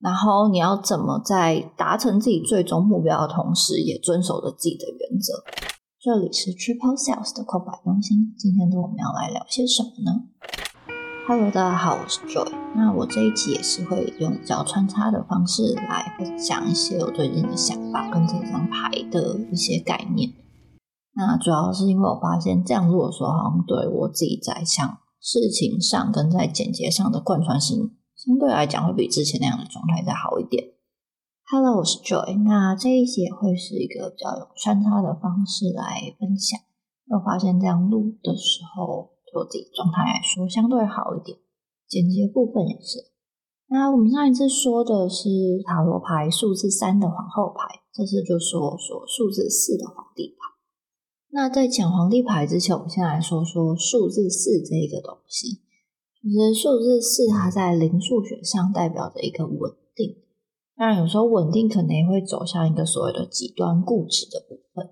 然后你要怎么在达成自己最终目标的同时，也遵守着自己的原则。这里是 Triple Sales 的空白中心，今天的我们要来聊些什么呢？Hello，大家好，我是 Joy。那我这一集也是会用比较穿插的方式来分享一些我最近的想法跟这张牌的一些概念。那主要是因为我发现这样做的时候，好像对我自己在想事情上跟在简洁上的贯穿性。相对来讲，会比之前那样的状态再好一点。Hello，我是 Joy。那这一节会是一个比较有穿插的方式来分享。我发现这样录的时候，对我自己状态来说相对好一点。剪辑部分也是。那我们上一次说的是塔罗牌数字三的皇后牌，这次就说说数字四的皇帝牌。那在讲皇帝牌之前，我们先来说说数字四这一个东西。就是数字四，它在零数学上代表着一个稳定。当然，有时候稳定可能也会走向一个所谓的极端固执的部分。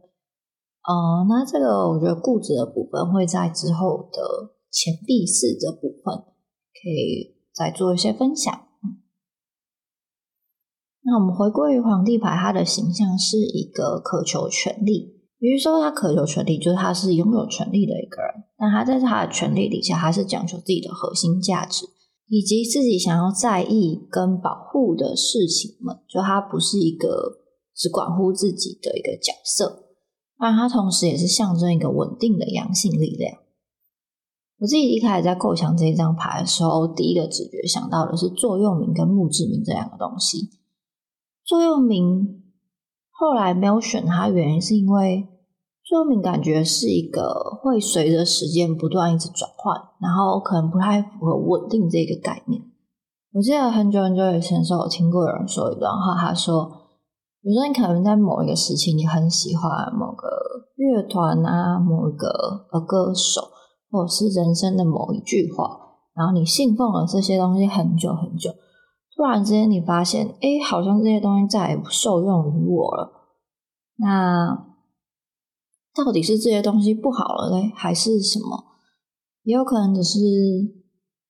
呃，那这个我觉得固执的部分会在之后的钱币四这部分可以再做一些分享。那我们回归于皇帝牌，它的形象是一个渴求权力。比如说，他渴求权利，就是他是拥有权利的一个人。但他在他的权利底下，他是讲求自己的核心价值，以及自己想要在意跟保护的事情们。就他不是一个只管乎自己的一个角色，但他同时也是象征一个稳定的阳性力量。我自己一开始在构想这一张牌的时候，第一个直觉想到的是座右铭跟墓志铭这两个东西。座右铭。后来没有选它，原因是因为座右铭感觉是一个会随着时间不断一直转换，然后可能不太符合稳定这个概念。我记得很久很久以前的时候，有听过有人说一段话，他说：“比如说你可能在某一个时期，你很喜欢某个乐团啊，某一个呃歌手，或者是人生的某一句话，然后你信奉了这些东西很久很久。”突然之间，你发现，哎，好像这些东西再也不受用于我了。那到底是这些东西不好了嘞，还是什么？也有可能只是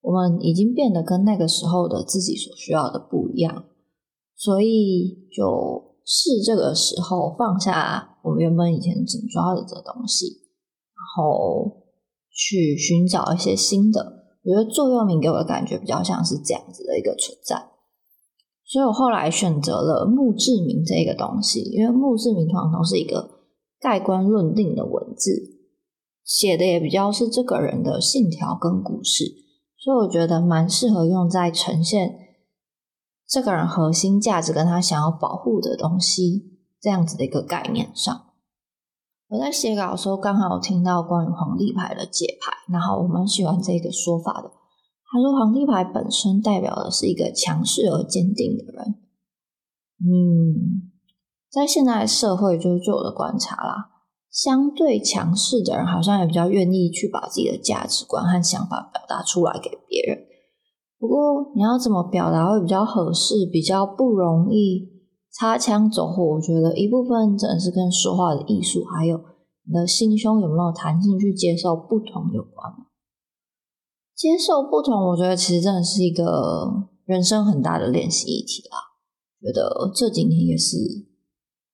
我们已经变得跟那个时候的自己所需要的不一样，所以就是这个时候放下我们原本以前紧抓的这东西，然后去寻找一些新的。我觉得座右铭给我的感觉比较像是这样子的一个存在。所以我后来选择了墓志铭这个东西，因为墓志铭通常都是一个盖棺论定的文字，写的也比较是这个人的信条跟故事，所以我觉得蛮适合用在呈现这个人核心价值跟他想要保护的东西这样子的一个概念上。我在写稿的时候刚好听到关于皇帝牌的解牌，然后我蛮喜欢这个说法的。他说：“皇帝牌本身代表的是一个强势而坚定的人。嗯，在现在社会，就是就我的观察啦，相对强势的人好像也比较愿意去把自己的价值观和想法表达出来给别人。不过，你要怎么表达会比较合适，比较不容易擦枪走火？我觉得一部分真的是跟说话的艺术，还有你的心胸有没有弹性去接受不同有关。”接受不同，我觉得其实真的是一个人生很大的练习议题啦。觉得这几年也是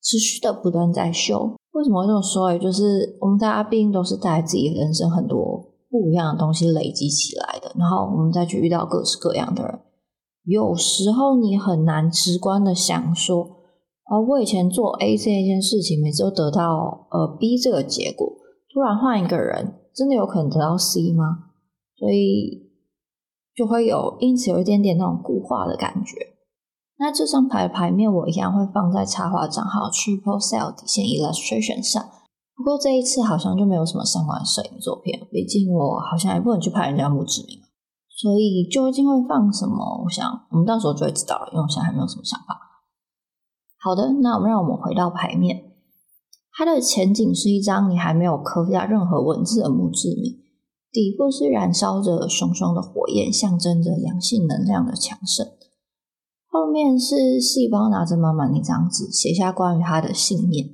持续的不断在修。为什么会这么说？也就是我们大家毕竟都是带自己人生很多不一样的东西累积起来的，然后我们再去遇到各式各样的人，有时候你很难直观的想说，哦，我以前做 A 这件事情，每次都得到呃 B 这个结果，突然换一个人，真的有可能得到 C 吗？所以就会有，因此有一点点那种固化的感觉。那这张牌牌面我一样会放在插画账号 Triple Cell 底线 Illustration 上。不过这一次好像就没有什么相关摄影作品，毕竟我好像也不能去拍人家墓志铭。所以究竟会放什么？我想我们到时候就会知道了，因为我现在还没有什么想法。好的，那我们让我们回到牌面，它的前景是一张你还没有刻下任何文字的墓志铭。底部是燃烧着熊熊的火焰，象征着阳性能量的强盛。后面是细胞拿着满满一张纸，写下关于他的信念。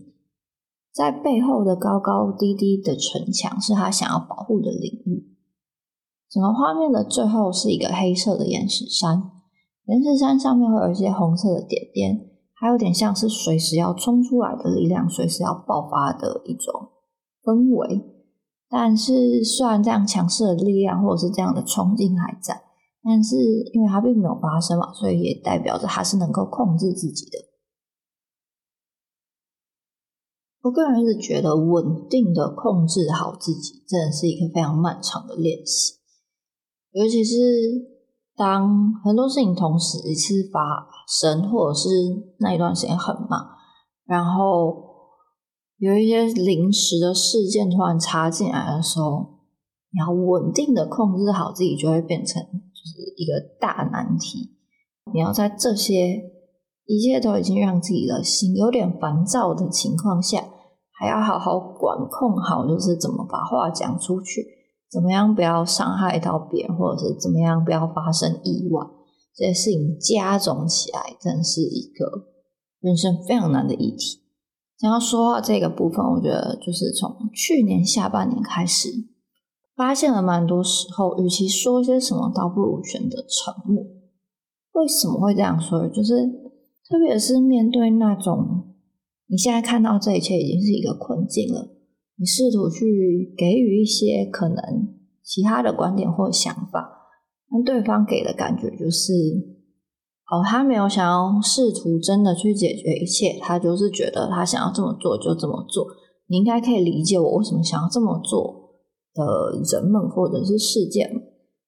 在背后的高高低低的城墙，是他想要保护的领域。整个画面的最后是一个黑色的岩石山，岩石山上面会有一些红色的点点，还有点像是随时要冲出来的力量，随时要爆发的一种氛围。但是，虽然这样强势的力量或者是这样的冲劲还在，但是因为它并没有发生嘛，所以也代表着它是能够控制自己的。我个人一直觉得，稳定的控制好自己，真的是一个非常漫长的练习，尤其是。当很多事情同时一次发生，或者是那一段时间很忙，然后有一些临时的事件突然插进来的时候，你要稳定的控制好自己，就会变成是一个大难题。你要在这些一切都已经让自己的心有点烦躁的情况下，还要好好管控好，就是怎么把话讲出去。怎么样不要伤害到别人，或者是怎么样不要发生意外，这些事情加总起来，真是一个人生非常难的议题。想要说话这个部分，我觉得就是从去年下半年开始，发现了蛮多时候，与其说些什么，倒不如选择沉默。为什么会这样说？就是特别是面对那种你现在看到这一切已经是一个困境了。你试图去给予一些可能其他的观点或想法，那对方给的感觉就是，哦，他没有想要试图真的去解决一切，他就是觉得他想要这么做就这么做。你应该可以理解我为什么想要这么做的人们或者是事件，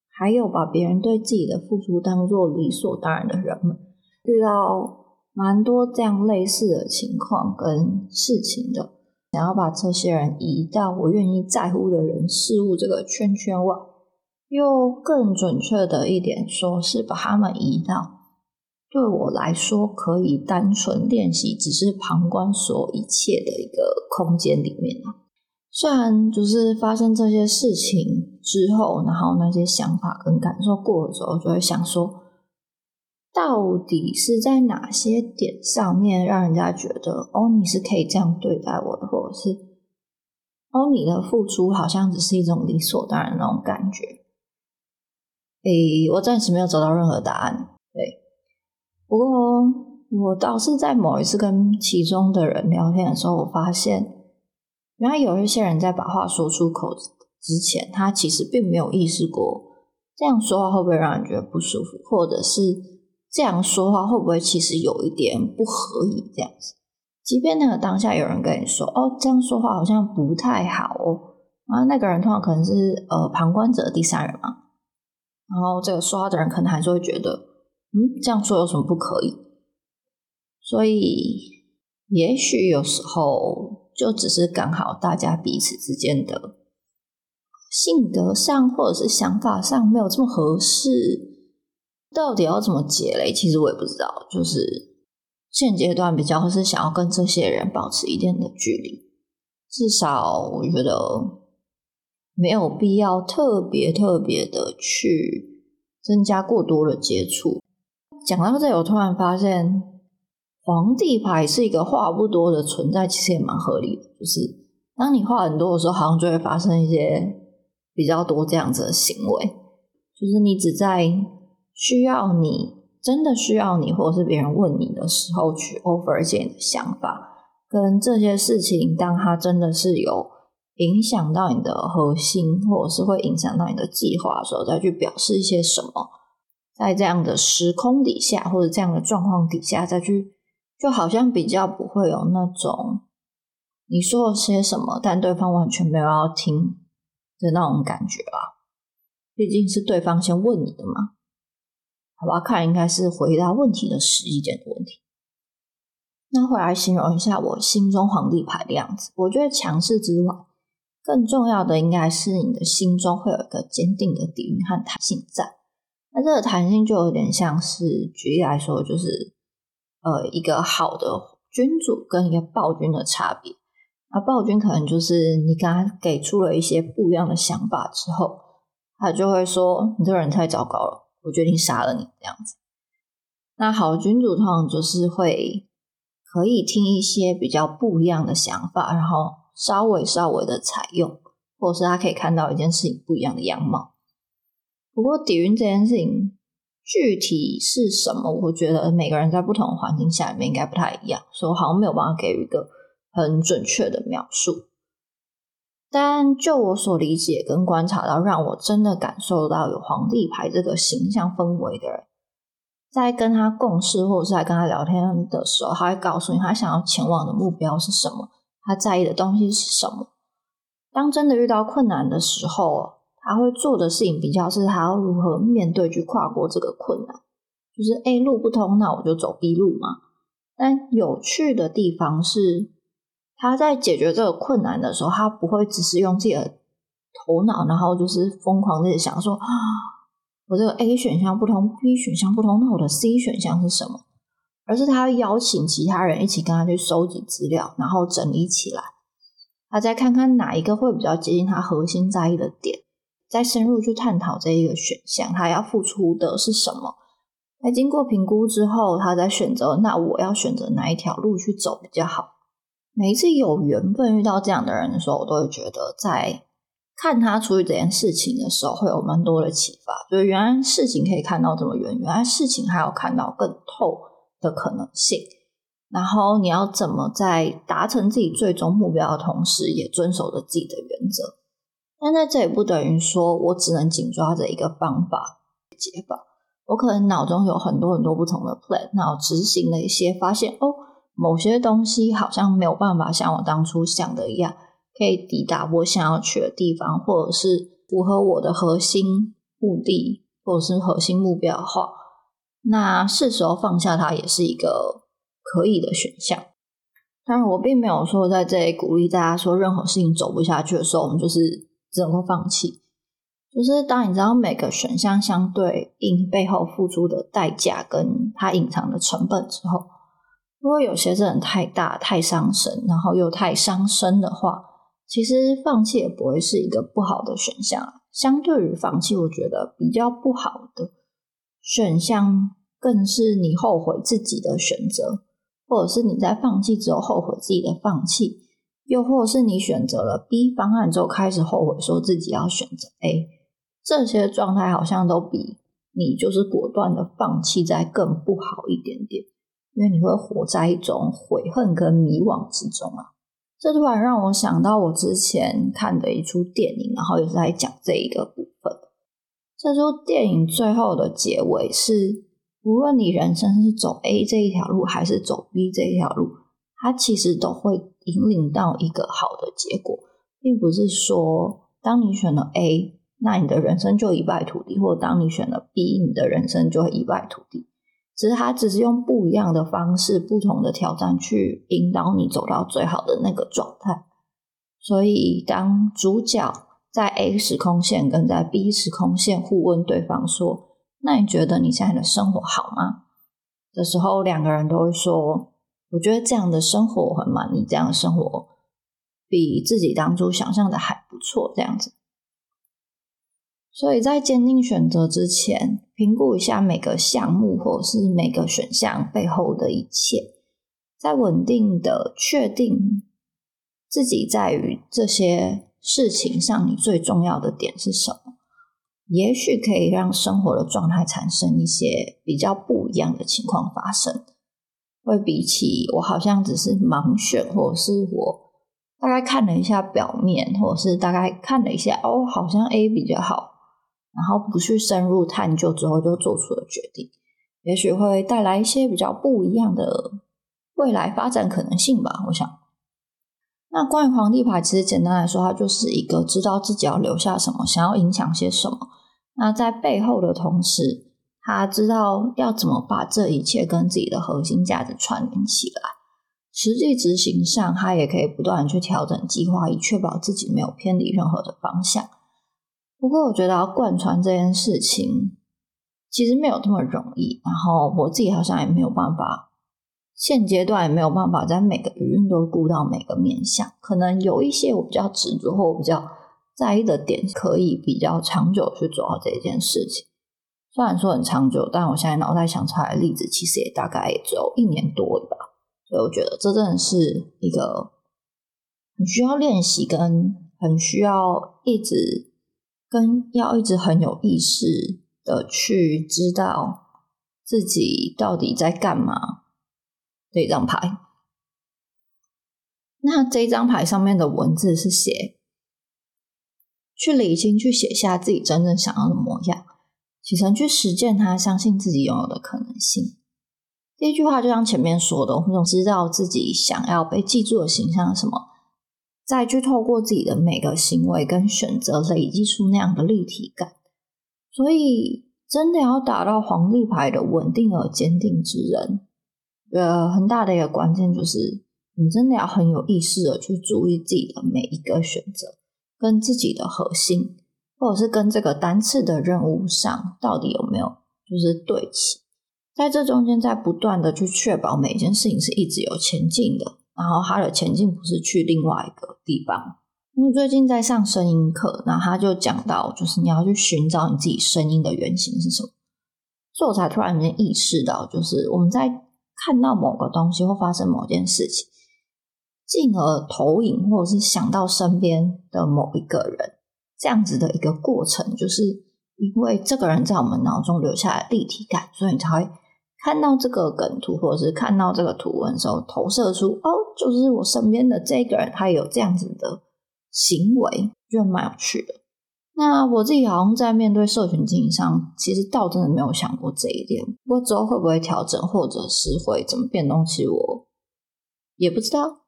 还有把别人对自己的付出当做理所当然的人们，遇到蛮多这样类似的情况跟事情的。想要把这些人移到我愿意在乎的人事物这个圈圈外，又更准确的一点说，是把他们移到对我来说可以单纯练习，只是旁观所一切的一个空间里面啊。虽然就是发生这些事情之后，然后那些想法跟感受过了之后，就会想说。到底是在哪些点上面让人家觉得哦，你是可以这样对待我的，或者是哦，你的付出好像只是一种理所当然的那种感觉？诶，我暂时没有找到任何答案。对，不过我倒是在某一次跟其中的人聊天的时候，我发现原来有一些人在把话说出口之前，他其实并没有意识过这样说话会不会让人觉得不舒服，或者是。这样说话会不会其实有一点不合理？这样子，即便那个当下有人跟你说：“哦，这样说话好像不太好哦。”啊，那个人通常可能是呃旁观者第三人嘛，然后这个说话的人可能还是会觉得：“嗯，这样说有什么不可以？”所以，也许有时候就只是刚好大家彼此之间的性格上或者是想法上没有这么合适。到底要怎么解嘞？其实我也不知道。就是现阶段比较是想要跟这些人保持一定的距离，至少我觉得没有必要特别特别的去增加过多的接触。讲到这，我突然发现皇帝牌是一个话不多的存在，其实也蛮合理的。就是当你话很多的时候，好像就会发生一些比较多这样子的行为，就是你只在。需要你真的需要你，或者是别人问你的时候，去 offer 一些你的想法，跟这些事情，当它真的是有影响到你的核心，或者是会影响到你的计划的时候，再去表示一些什么，在这样的时空底下，或者这样的状况底下，再去，就好像比较不会有那种你说了些什么，但对方完全没有要听的那种感觉吧。毕竟是对方先问你的嘛。好吧，看应该是回答问题的实际点的问题。那回来形容一下我心中皇帝牌的样子。我觉得强势之外，更重要的应该是你的心中会有一个坚定的底蕴和弹性在。那这个弹性就有点像是举例来说，就是呃一个好的君主跟一个暴君的差别。那暴君可能就是你刚他给出了一些不一样的想法之后，他就会说你这个人太糟糕了。我决定杀了你，这样子。那好，君主通常就是会可以听一些比较不一样的想法，然后稍微稍微的采用，或者是他可以看到一件事情不一样的样貌。不过底蕴这件事情，具体是什么，我觉得每个人在不同的环境下里面应该不太一样，所以我好像没有办法给予一个很准确的描述。但就我所理解跟观察到，让我真的感受到有皇帝牌这个形象氛围的人，在跟他共事或者是在跟他聊天的时候，他会告诉你他想要前往的目标是什么，他在意的东西是什么。当真的遇到困难的时候，他会做的事情比较是他要如何面对去跨过这个困难，就是 A 路不通，那我就走 B 路嘛。但有趣的地方是。他在解决这个困难的时候，他不会只是用自己的头脑，然后就是疯狂的想说啊，我这个 A 选项不通，B 选项不通，那我的 C 选项是什么？而是他邀请其他人一起跟他去收集资料，然后整理起来，他再看看哪一个会比较接近他核心在意的点，再深入去探讨这一个选项，他要付出的是什么？在经过评估之后，他再选择，那我要选择哪一条路去走比较好？每一次有缘分遇到这样的人的时候，我都会觉得在看他处理这件事情的时候，会有蛮多的启发。就是原来事情可以看到这么远，原来事情还有看到更透的可能性。然后你要怎么在达成自己最终目标的同时，也遵守着自己的原则？但在这也不等于说我只能紧抓着一个方法解法。我可能脑中有很多很多不同的 plan，那我执行了一些，发现哦。某些东西好像没有办法像我当初想的一样，可以抵达我想要去的地方，或者是符合我的核心目的，或者是核心目标的话，那是时候放下它也是一个可以的选项。当然，我并没有说在这里鼓励大家说，任何事情走不下去的时候，我们就是只能够放弃。就是当你知道每个选项相对应背后付出的代价跟它隐藏的成本之后。如果有些真的太大、太伤神，然后又太伤身的话，其实放弃也不会是一个不好的选项。相对于放弃，我觉得比较不好的选项，更是你后悔自己的选择，或者是你在放弃之后后悔自己的放弃，又或是你选择了 B 方案之后开始后悔，说自己要选择 A，这些状态好像都比你就是果断的放弃在更不好一点点。因为你会活在一种悔恨跟迷惘之中啊！这突然让我想到我之前看的一出电影，然后也是在讲这一个部分。这出电影最后的结尾是，无论你人生是走 A 这一条路，还是走 B 这一条路，它其实都会引领到一个好的结果，并不是说当你选了 A，那你的人生就一败涂地，或者当你选了 B，你的人生就会一败涂地。只是他只是用不一样的方式、不同的挑战去引导你走到最好的那个状态。所以，当主角在 A 时空线跟在 B 时空线互问对方说：“那你觉得你现在的生活好吗？”的时候，两个人都会说：“我觉得这样的生活我很满意，这样的生活比自己当初想象的还不错。”这样子。所以在坚定选择之前，评估一下每个项目或是每个选项背后的一切，在稳定的确定自己在于这些事情上，你最重要的点是什么？也许可以让生活的状态产生一些比较不一样的情况发生，会比起我好像只是盲选，或者是我大概看了一下表面，或者是大概看了一下，哦，好像 A 比较好。然后不去深入探究之后就做出了决定，也许会带来一些比较不一样的未来发展可能性吧。我想，那关于皇帝牌，其实简单来说，它就是一个知道自己要留下什么，想要影响些什么。那在背后的同时，他知道要怎么把这一切跟自己的核心价值串联起来。实际执行上，他也可以不断去调整计划，以确保自己没有偏离任何的方向。不过，我觉得要贯穿这件事情，其实没有这么容易。然后，我自己好像也没有办法，现阶段也没有办法在每个语音都顾到每个面向。可能有一些我比较执着或我比较在意的点，可以比较长久去做好这件事情。虽然说很长久，但我现在脑袋想出来的例子，其实也大概只有一年多了吧。所以，我觉得这真的是一个很需要练习，跟很需要一直。跟要一直很有意识的去知道自己到底在干嘛这张牌。那这张牌上面的文字是写。去理清，去写下自己真正想要的模样，启程去实践它，相信自己拥有的可能性。第一句话就像前面说的，我们总知道自己想要被记住的形象是什么，再去透过自己的每个行为跟选择，累积出那样的立体感。所以，真的要达到皇帝牌的稳定而坚定之人，呃，很大的一个关键就是，你真的要很有意识的去注意自己的每一个选择。跟自己的核心，或者是跟这个单次的任务上，到底有没有就是对齐？在这中间，在不断的去确保每件事情是一直有前进的，然后他的前进不是去另外一个地方。因为最近在上声音课，那他就讲到，就是你要去寻找你自己声音的原型是什么。所以我才突然间意识到，就是我们在看到某个东西或发生某件事情。进而投影，或者是想到身边的某一个人，这样子的一个过程，就是因为这个人在我们脑中留下来立体感，所以你才会看到这个梗图，或者是看到这个图文的时候，投射出哦，就是我身边的这个人，他有这样子的行为，觉得蛮有趣的。那我自己好像在面对社群经营上，其实倒真的没有想过这一点。不过之后会不会调整，或者是会怎么变动，其实我也不知道。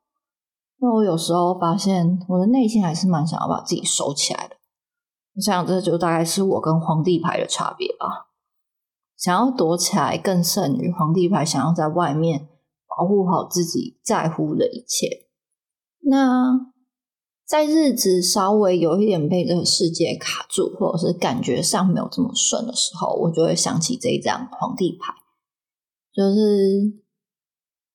那我有时候发现，我的内心还是蛮想要把自己收起来的。我想，这就大概是我跟皇帝牌的差别吧。想要躲起来，更胜于皇帝牌想要在外面保护好自己在乎的一切。那在日子稍微有一点被这个世界卡住，或者是感觉上没有这么顺的时候，我就会想起这一张皇帝牌，就是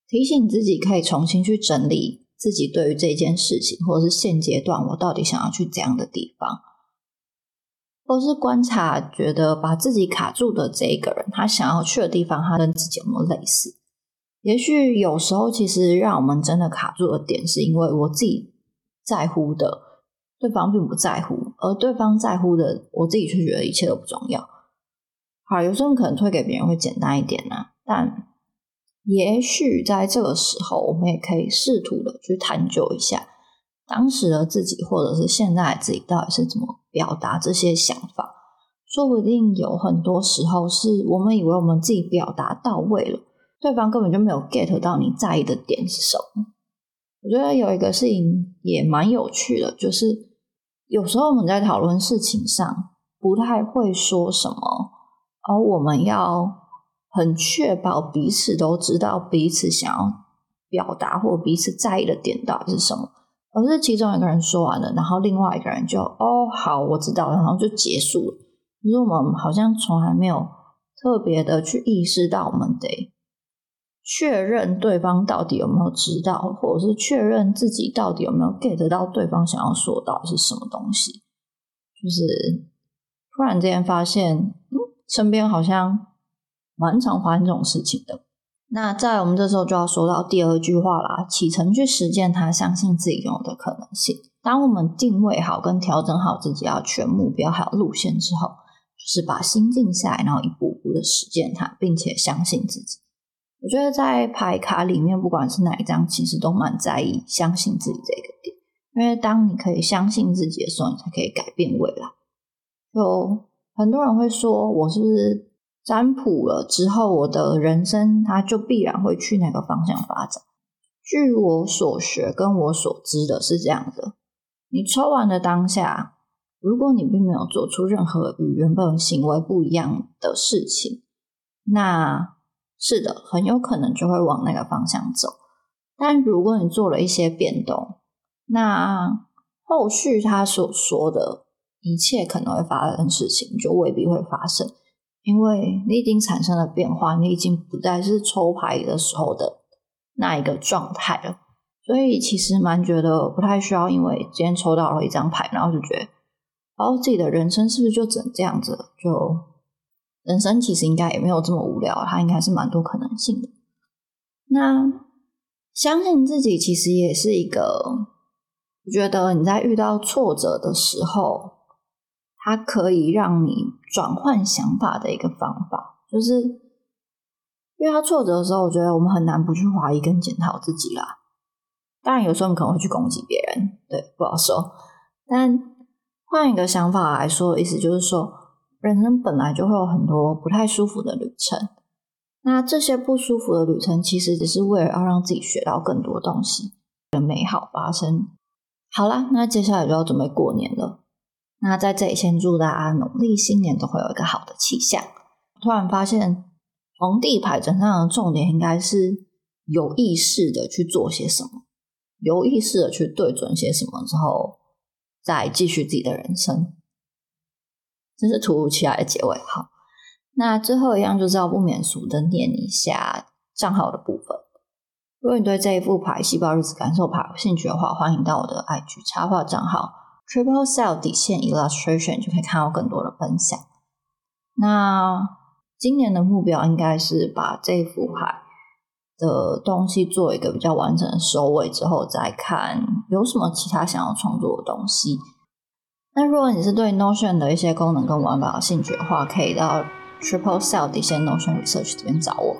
提醒自己可以重新去整理。自己对于这件事情，或者是现阶段我到底想要去怎样的地方，或是观察，觉得把自己卡住的这一个人，他想要去的地方，他跟自己有没有类似？也许有时候，其实让我们真的卡住的点，是因为我自己在乎的，对方并不在乎，而对方在乎的，我自己却觉得一切都不重要。好，有时候可能推给别人会简单一点呢，但。也许在这个时候，我们也可以试图的去探究一下当时的自己，或者是现在自己到底是怎么表达这些想法。说不定有很多时候是我们以为我们自己表达到位了，对方根本就没有 get 到你在意的点是什么。我觉得有一个事情也蛮有趣的，就是有时候我们在讨论事情上不太会说什么，而我们要。很确保彼此都知道彼此想要表达或彼此在意的点到底是什么，而是其中一个人说完了，然后另外一个人就哦好我知道，然后就结束了。可是我们好像从来没有特别的去意识到，我们得确认对方到底有没有知道，或者是确认自己到底有没有 get 到对方想要说到是什么东西。就是突然之间发现，嗯，身边好像。蛮常发生这种事情的。那在我们这时候就要说到第二句话啦：启程去实践它，相信自己拥有的可能性。当我们定位好跟调整好自己要去的目标还有路线之后，就是把心静下来，然后一步步的实践它，并且相信自己。我觉得在牌卡里面，不管是哪一张，其实都蛮在意相信自己这个点。因为当你可以相信自己的时候，你才可以改变未来。就很多人会说，我是不是？占卜了之后，我的人生它就必然会去那个方向发展。据我所学跟我所知的是这样的：你抽完的当下，如果你并没有做出任何与原本行为不一样的事情，那是的，很有可能就会往那个方向走。但如果你做了一些变动，那后续他所说的一切可能会发生的事情，就未必会发生。因为你已经产生了变化，你已经不再是抽牌的时候的那一个状态了，所以其实蛮觉得不太需要，因为今天抽到了一张牌，然后就觉得，哦，自己的人生是不是就只能这样子？就人生其实应该也没有这么无聊，它应该是蛮多可能性的。那相信自己其实也是一个，我觉得你在遇到挫折的时候。它可以让你转换想法的一个方法，就是遇到挫折的时候，我觉得我们很难不去怀疑跟检讨自己啦。当然，有时候我们可能会去攻击别人，对，不好说。但换一个想法来说，意思就是说，人生本来就会有很多不太舒服的旅程。那这些不舒服的旅程，其实只是为了要让自己学到更多东西，的美好发生。好啦，那接下来就要准备过年了。那在这里先祝大家农历新年都会有一个好的气象。突然发现皇帝牌整上的重点应该是有意识的去做些什么，有意识的去对准些什么之后，再继续自己的人生。真是突如其来的结尾，好。那最后一样就是要不免俗的念一下账号的部分。如果你对这一副牌细胞日子感受牌有兴趣的话，欢迎到我的 IG 插画账号 Triple Cell 底线 Illustration 就可以看到更多的分享。那今年的目标应该是把这一副牌的东西做一个比较完整的收尾之后，再看有什么其他想要创作的东西。那如果你是对 Notion 的一些功能跟玩法有兴趣的话，可以到。Triple Cell 底线 Notion Research 这边找我。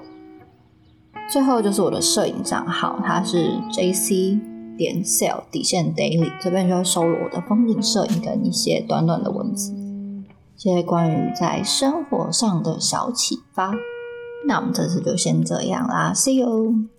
最后就是我的摄影账号，它是 JC 点 sell 底线 Daily，这边就会收录我的风景摄影跟一些短短的文字，一些关于在生活上的小启发。那我们这次就先这样啦，See you。